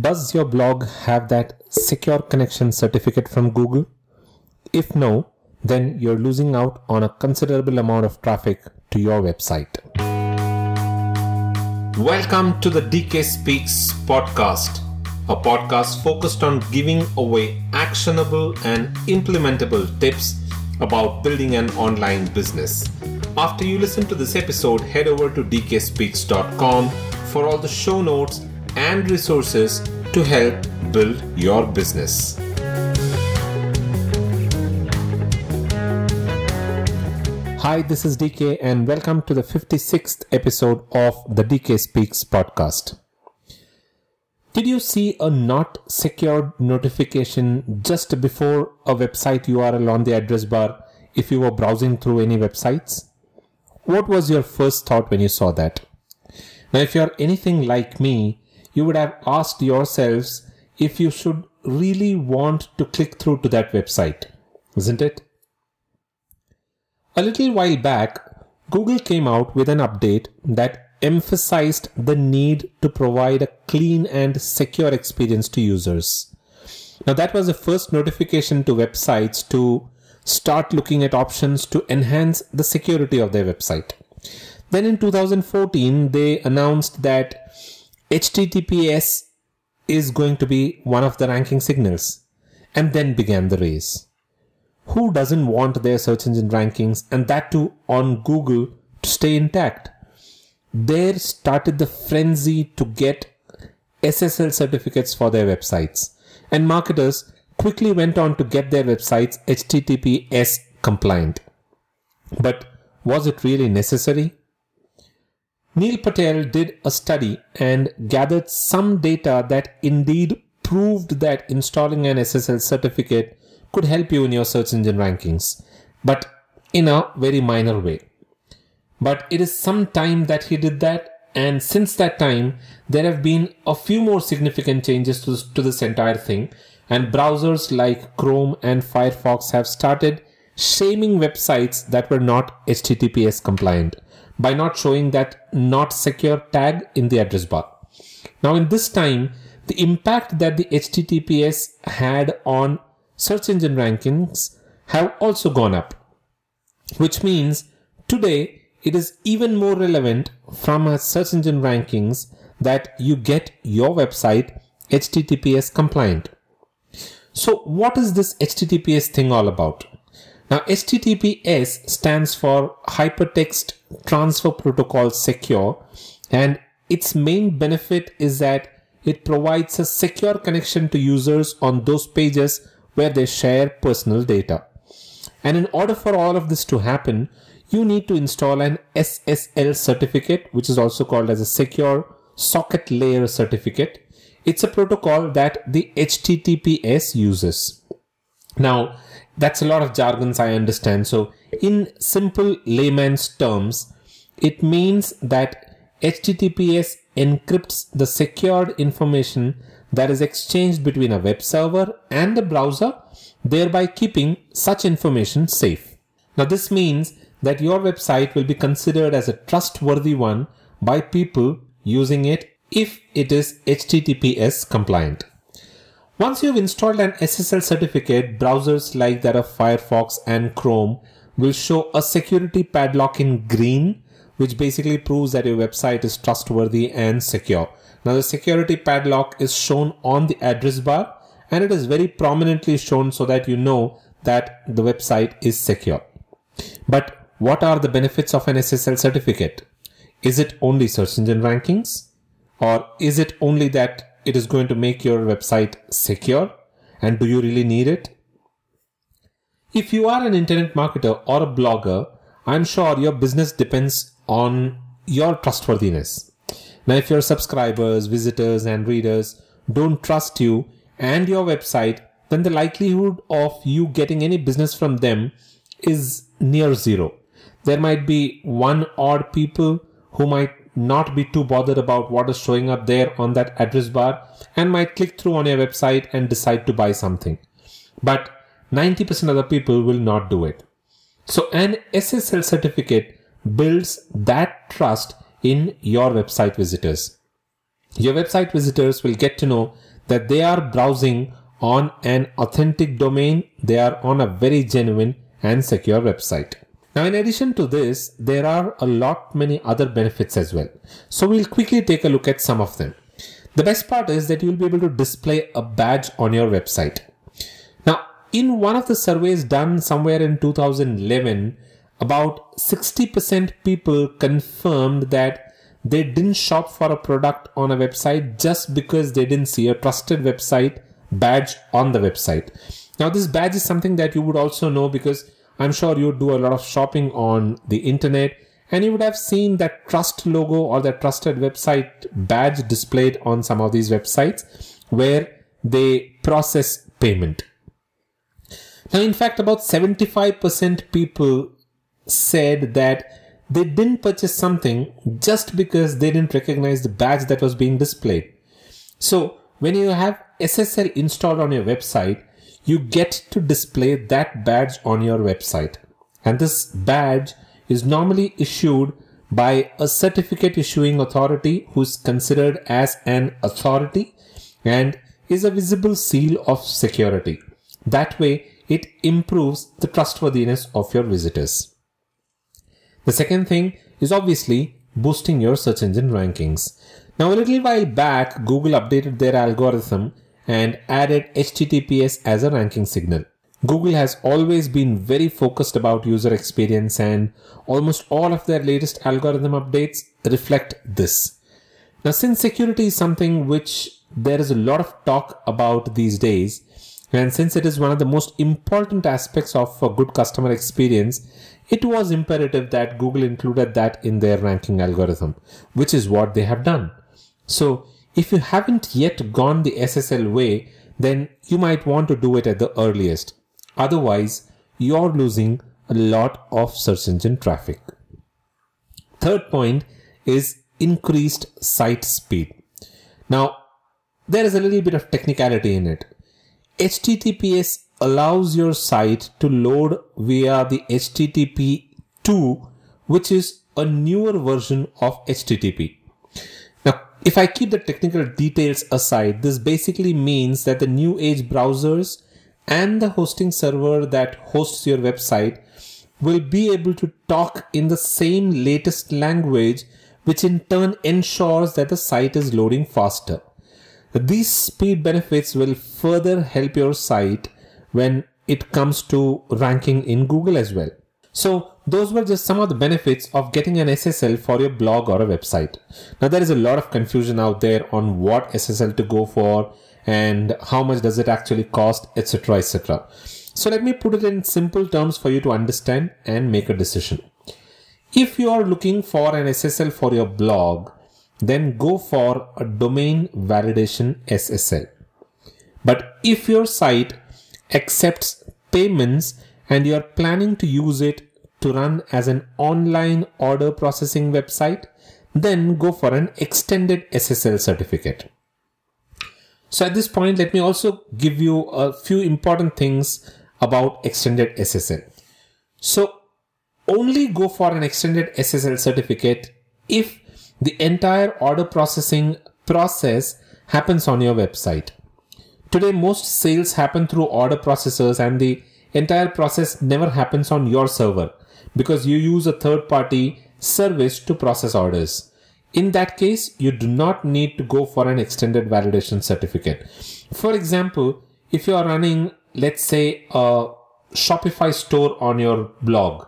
Does your blog have that secure connection certificate from Google? If no, then you're losing out on a considerable amount of traffic to your website. Welcome to the DK Speaks podcast, a podcast focused on giving away actionable and implementable tips about building an online business. After you listen to this episode, head over to dkspeaks.com for all the show notes and resources to help build your business. Hi, this is DK, and welcome to the 56th episode of the DK Speaks podcast. Did you see a not secured notification just before a website URL on the address bar if you were browsing through any websites? What was your first thought when you saw that? Now, if you're anything like me, you would have asked yourselves if you should really want to click through to that website, isn't it? A little while back, Google came out with an update that emphasized the need to provide a clean and secure experience to users. Now, that was the first notification to websites to start looking at options to enhance the security of their website. Then in 2014, they announced that HTTPS is going to be one of the ranking signals. And then began the race. Who doesn't want their search engine rankings and that too on Google to stay intact? There started the frenzy to get SSL certificates for their websites. And marketers quickly went on to get their websites HTTPS compliant. But was it really necessary? Neil Patel did a study and gathered some data that indeed proved that installing an SSL certificate could help you in your search engine rankings, but in a very minor way. But it is some time that he did that, and since that time, there have been a few more significant changes to, to this entire thing, and browsers like Chrome and Firefox have started shaming websites that were not HTTPS compliant by not showing that not secure tag in the address bar. Now, in this time, the impact that the HTTPS had on search engine rankings have also gone up, which means today it is even more relevant from a search engine rankings that you get your website HTTPS compliant. So, what is this HTTPS thing all about? Now, HTTPS stands for Hypertext Transfer Protocol Secure, and its main benefit is that it provides a secure connection to users on those pages where they share personal data. And in order for all of this to happen, you need to install an SSL certificate, which is also called as a secure socket layer certificate. It's a protocol that the HTTPS uses. Now, that's a lot of jargons I understand. So, in simple layman's terms, it means that HTTPS encrypts the secured information that is exchanged between a web server and the browser, thereby keeping such information safe. Now, this means that your website will be considered as a trustworthy one by people using it if it is HTTPS compliant. Once you've installed an SSL certificate, browsers like that of Firefox and Chrome will show a security padlock in green, which basically proves that your website is trustworthy and secure. Now, the security padlock is shown on the address bar and it is very prominently shown so that you know that the website is secure. But what are the benefits of an SSL certificate? Is it only search engine rankings? Or is it only that it is going to make your website secure and do you really need it? If you are an internet marketer or a blogger, I'm sure your business depends on your trustworthiness. Now, if your subscribers, visitors, and readers don't trust you and your website, then the likelihood of you getting any business from them is near zero. There might be one odd people who might not be too bothered about what is showing up there on that address bar and might click through on your website and decide to buy something. But 90% of the people will not do it. So an SSL certificate builds that trust in your website visitors. your website visitors will get to know that they are browsing on an authentic domain, they are on a very genuine and secure website. Now, in addition to this, there are a lot many other benefits as well. So we'll quickly take a look at some of them. The best part is that you'll be able to display a badge on your website. Now, in one of the surveys done somewhere in 2011, about 60% people confirmed that they didn't shop for a product on a website just because they didn't see a trusted website badge on the website. Now, this badge is something that you would also know because I'm sure you do a lot of shopping on the internet and you would have seen that trust logo or that trusted website badge displayed on some of these websites where they process payment. Now, in fact, about 75% people said that they didn't purchase something just because they didn't recognize the badge that was being displayed. So, when you have SSL installed on your website, you get to display that badge on your website. And this badge is normally issued by a certificate issuing authority who's considered as an authority and is a visible seal of security. That way, it improves the trustworthiness of your visitors. The second thing is obviously boosting your search engine rankings. Now, a little while back, Google updated their algorithm and added HTTPS as a ranking signal. Google has always been very focused about user experience, and almost all of their latest algorithm updates reflect this. Now, since security is something which there is a lot of talk about these days, and since it is one of the most important aspects of a good customer experience, it was imperative that Google included that in their ranking algorithm, which is what they have done. So, if you haven't yet gone the SSL way, then you might want to do it at the earliest. Otherwise, you're losing a lot of search engine traffic. Third point is increased site speed. Now, there is a little bit of technicality in it. HTTPS allows your site to load via the HTTP2, which is a newer version of HTTP. If I keep the technical details aside, this basically means that the new age browsers and the hosting server that hosts your website will be able to talk in the same latest language, which in turn ensures that the site is loading faster. These speed benefits will further help your site when it comes to ranking in Google as well. So, those were just some of the benefits of getting an SSL for your blog or a website. Now, there is a lot of confusion out there on what SSL to go for and how much does it actually cost, etc. etc. So, let me put it in simple terms for you to understand and make a decision. If you are looking for an SSL for your blog, then go for a domain validation SSL. But if your site accepts payments and you are planning to use it to run as an online order processing website, then go for an extended SSL certificate. So at this point, let me also give you a few important things about extended SSL. So only go for an extended SSL certificate if the entire order processing process happens on your website. Today, most sales happen through order processors and the entire process never happens on your server because you use a third party service to process orders. In that case, you do not need to go for an extended validation certificate. For example, if you are running, let's say, a Shopify store on your blog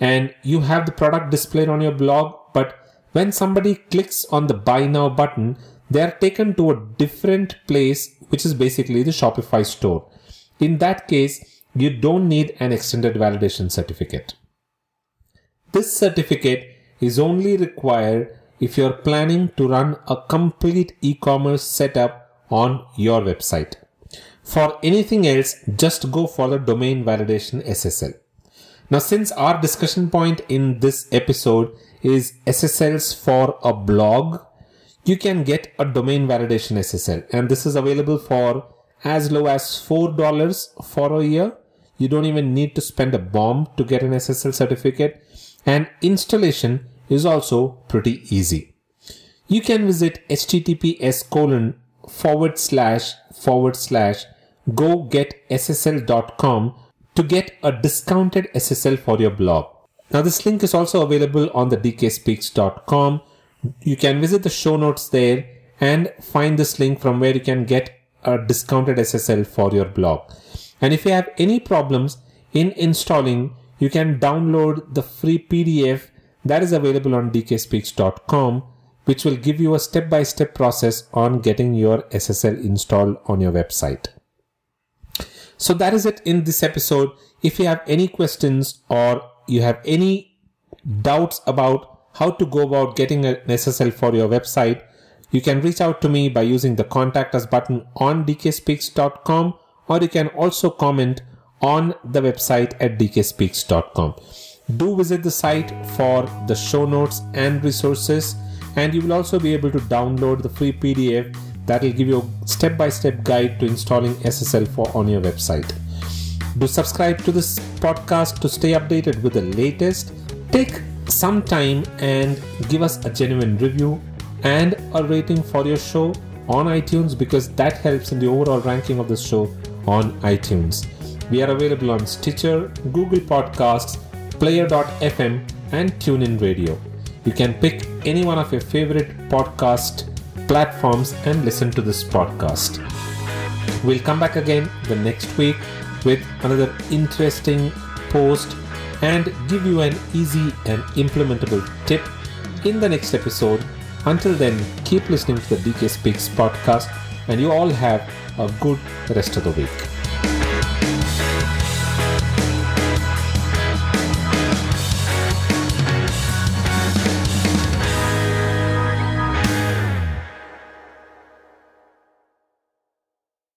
and you have the product displayed on your blog, but when somebody clicks on the buy now button, they are taken to a different place, which is basically the Shopify store. In that case, you don't need an extended validation certificate. This certificate is only required if you're planning to run a complete e-commerce setup on your website. For anything else, just go for the domain validation SSL. Now, since our discussion point in this episode is SSLs for a blog, you can get a domain validation SSL, and this is available for as low as $4 for a year. You don't even need to spend a bomb to get an SSL certificate, and installation is also pretty easy. you can visit https colon forward slash forward slash go get ssl.com to get a discounted SSL for your blog. Now, this link is also available on the dkspeaks.com. You can visit the show notes there and find this link from where you can get a discounted SSL for your blog. And if you have any problems in installing, you can download the free PDF that is available on dkspeaks.com, which will give you a step by step process on getting your SSL installed on your website. So that is it in this episode. If you have any questions or you have any doubts about how to go about getting an SSL for your website, you can reach out to me by using the contact us button on dkspeaks.com or you can also comment on the website at dkspeaks.com. Do visit the site for the show notes and resources, and you will also be able to download the free PDF that will give you a step-by-step guide to installing SSL for on your website. Do subscribe to this podcast to stay updated with the latest. Take some time and give us a genuine review and a rating for your show on iTunes because that helps in the overall ranking of the show on iTunes. We are available on Stitcher, Google Podcasts, Player.fm, and TuneIn Radio. You can pick any one of your favorite podcast platforms and listen to this podcast. We'll come back again the next week with another interesting post and give you an easy and implementable tip in the next episode. Until then, keep listening to the DK Speaks podcast and you all have a good rest of the week.